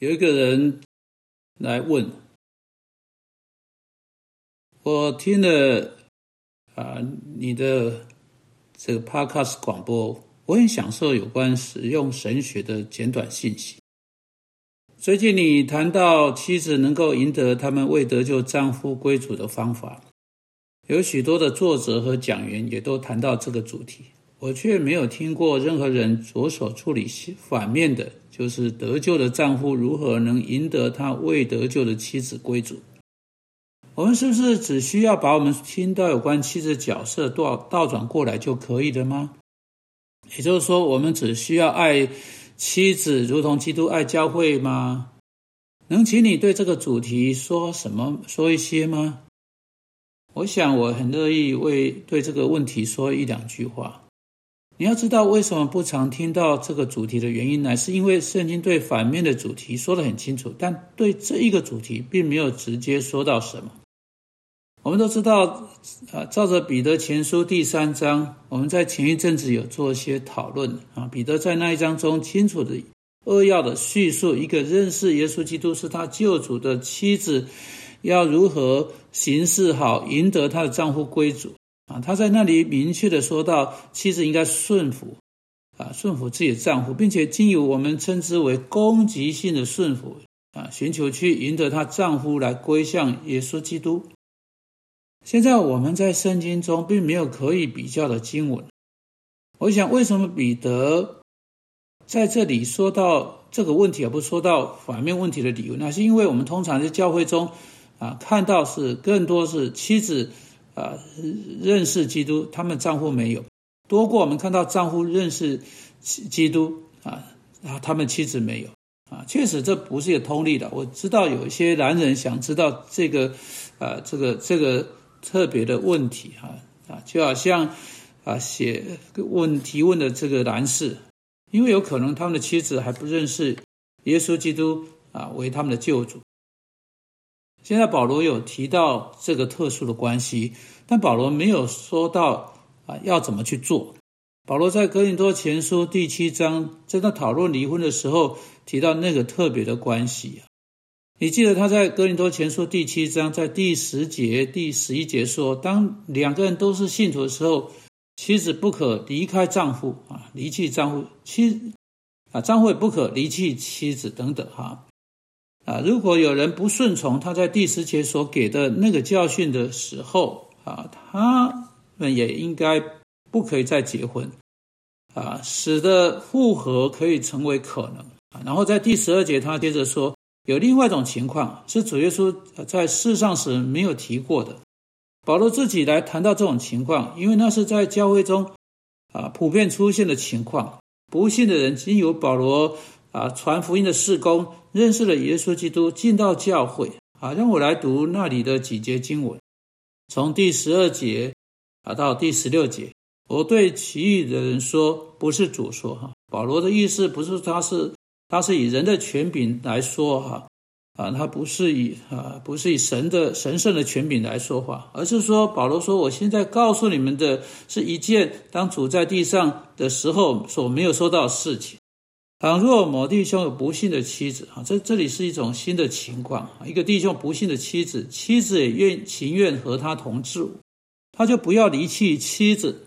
有一个人来问，我听了啊你的这个 Podcast 广播，我很享受有关使用神学的简短信息。最近你谈到妻子能够赢得他们未得救丈夫归主的方法，有许多的作者和讲员也都谈到这个主题。我却没有听过任何人着手处理反面的，就是得救的丈夫如何能赢得他未得救的妻子归主。我们是不是只需要把我们听到有关妻子角色倒倒转过来就可以了吗？也就是说，我们只需要爱妻子如同基督爱教会吗？能请你对这个主题说什么说一些吗？我想我很乐意为对这个问题说一两句话。你要知道为什么不常听到这个主题的原因，呢是因为圣经对反面的主题说得很清楚，但对这一个主题并没有直接说到什么。我们都知道，啊，照着彼得前书第三章，我们在前一阵子有做一些讨论啊。彼得在那一章中清楚的扼要的叙述一个认识耶稣基督是他救主的妻子，要如何行事好，赢得她的丈夫归主。啊，他在那里明确的说到，妻子应该顺服，啊，顺服自己的丈夫，并且经由我们称之为攻击性的顺服，啊，寻求去赢得她丈夫来归向耶稣基督。现在我们在圣经中并没有可以比较的经文。我想，为什么彼得在这里说到这个问题，而不说到反面问题的理由？那是因为我们通常在教会中，啊，看到是更多是妻子。啊，认识基督，他们丈夫没有多过我们看到丈夫认识基督啊，啊，他们妻子没有啊，确实这不是一个通例的。我知道有一些男人想知道这个，啊，这个这个特别的问题哈啊，就好像啊写问提问的这个男士，因为有可能他们的妻子还不认识耶稣基督啊为他们的救主。现在保罗有提到这个特殊的关系，但保罗没有说到啊要怎么去做。保罗在哥林多前书第七章在那讨论离婚的时候提到那个特别的关系。你记得他在哥林多前书第七章在第十节、第十一节说，当两个人都是信徒的时候，妻子不可离开丈夫啊，离弃丈夫；妻啊，丈夫也不可离弃妻子等等哈。啊如果有人不顺从他在第十节所给的那个教训的时候，啊，他们也应该不可以再结婚，啊，使得复合可以成为可能。啊，然后在第十二节，他接着说，有另外一种情况是主耶稣在世上时没有提过的，保罗自己来谈到这种情况，因为那是在教会中啊普遍出现的情况。不信的人经由保罗啊传福音的事工。认识了耶稣基督，进到教会啊，让我来读那里的几节经文，从第十二节啊到第十六节。我对其余的人说，不是主说哈，保罗的意思不是他是他是以人的权柄来说哈啊，他不是以啊不是以神的神圣的权柄来说话，而是说保罗说，我现在告诉你们的是一件当主在地上的时候所没有说到的事情。倘若某弟兄有不幸的妻子，啊，这这里是一种新的情况。一个弟兄不幸的妻子，妻子也愿情愿和他同住，他就不要离弃妻子；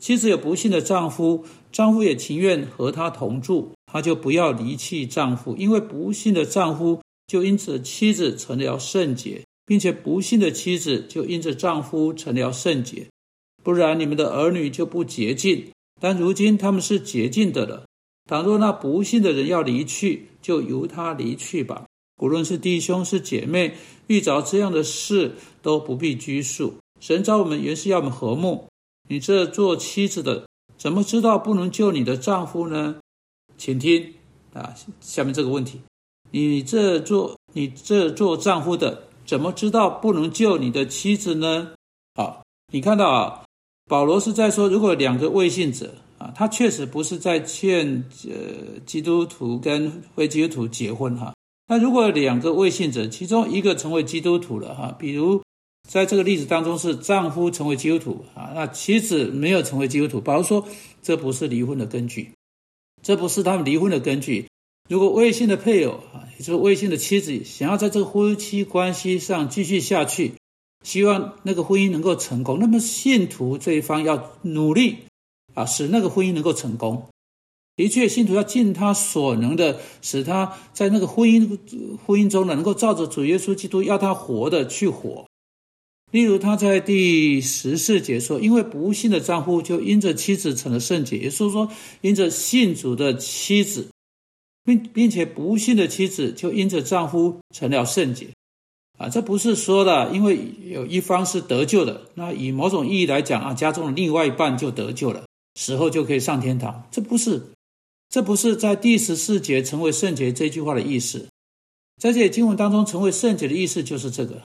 妻子有不幸的丈夫，丈夫也情愿和他同住，他就不要离弃丈夫。因为不幸的丈夫就因此妻子成了圣洁，并且不幸的妻子就因着丈夫成了圣洁。不然你们的儿女就不洁净，但如今他们是洁净的了。倘若那不幸的人要离去，就由他离去吧。无论是弟兄是姐妹，遇着这样的事都不必拘束。神召我们原是要我们和睦。你这做妻子的，怎么知道不能救你的丈夫呢？请听啊，下面这个问题：你这做你这做丈夫的，怎么知道不能救你的妻子呢？好，你看到啊，保罗是在说，如果两个未信者。啊，他确实不是在劝呃基督徒跟非基督徒结婚哈。那如果两个未信者，其中一个成为基督徒了哈，比如在这个例子当中是丈夫成为基督徒啊，那妻子没有成为基督徒，保罗说这不是离婚的根据，这不是他们离婚的根据。如果未信的配偶啊，也就是未信的妻子想要在这个夫妻关系上继续下去，希望那个婚姻能够成功，那么信徒这一方要努力啊，使那个婚姻能够成功。的确，信徒要尽他所能的，使他在那个婚姻婚姻中呢，能够照着主耶稣基督要他活的去活。例如，他在第十四节说：“因为不信的丈夫就因着妻子成了圣洁。”也就是说，因着信主的妻子，并并且不信的妻子就因着丈夫成了圣洁。啊，这不是说的，因为有一方是得救的，那以某种意义来讲啊，家中的另外一半就得救了，死后就可以上天堂。这不是，这不是在第十四节成为圣洁这句话的意思。在这经文当中，成为圣洁的意思就是这个。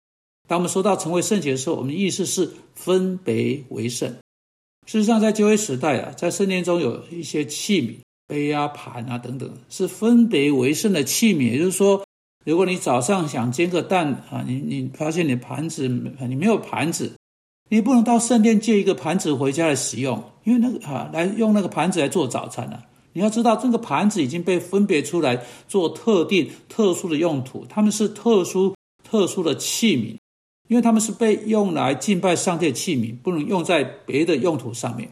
当我们说到成为圣洁的时候，我们的意思是分别为圣。事实上，在旧约时代啊，在圣殿中有一些器皿、杯啊、盘啊等等，是分别为圣的器皿。也就是说，如果你早上想煎个蛋啊，你你发现你盘子你没有盘子，你不能到圣殿借一个盘子回家来使用，因为那个啊，来用那个盘子来做早餐啊。你要知道，这个盘子已经被分别出来做特定、特殊的用途，它们是特殊、特殊的器皿。因为他们是被用来敬拜上帝的器皿，不能用在别的用途上面。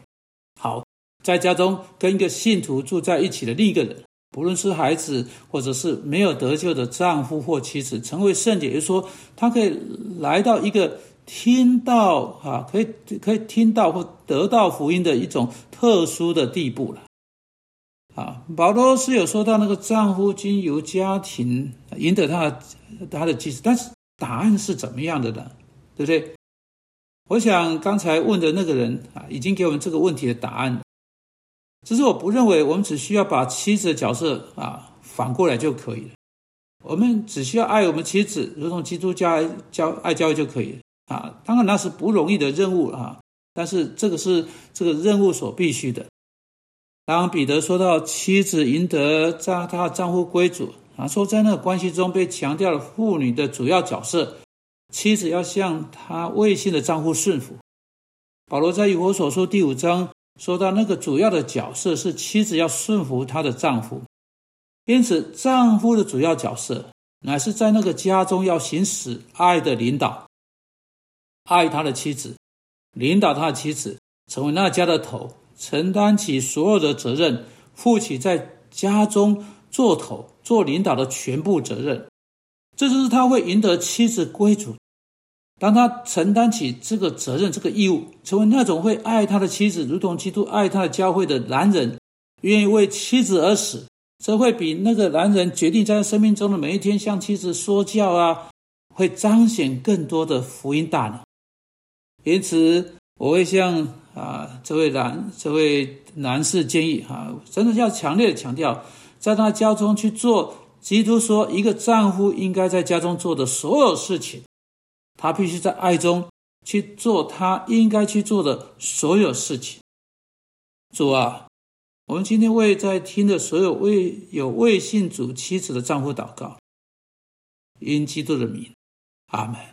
好，在家中跟一个信徒住在一起的另一个人，不论是孩子或者是没有得救的丈夫或妻子，成为圣洁，也就是说，他可以来到一个听到啊，可以可以听到或得到福音的一种特殊的地步了。啊，保罗是有说到那个丈夫经由家庭赢得他他的妻子，但是。答案是怎么样的呢？对不对？我想刚才问的那个人啊，已经给我们这个问题的答案。只是我不认为我们只需要把妻子的角色啊反过来就可以了。我们只需要爱我们妻子，如同基督教教爱教育就可以了啊。当然那是不容易的任务啊，但是这个是这个任务所必须的。当彼得说到妻子赢得丈他丈夫归主。啊，说在那个关系中被强调了妇女的主要角色，妻子要向她未信的丈夫顺服。保罗在以我所说第五章说到，那个主要的角色是妻子要顺服她的丈夫，因此丈夫的主要角色乃是在那个家中要行使爱的领导，爱他的妻子，领导他的妻子，成为那家的头，承担起所有的责任，负起在家中。做头、做领导的全部责任，这就是他会赢得妻子归主。当他承担起这个责任、这个义务，成为那种会爱他的妻子，如同基督爱他的教会的男人，愿意为妻子而死，则会比那个男人决定在他生命中的每一天向妻子说教啊，会彰显更多的福音大能。因此，我会向啊这位男这位男士建议啊，真的要强烈的强调。在他家中去做，基督说，一个丈夫应该在家中做的所有事情，他必须在爱中去做他应该去做的所有事情。主啊，我们今天为在听的所有未有未信主妻子的丈夫祷告，因基督的名，阿门。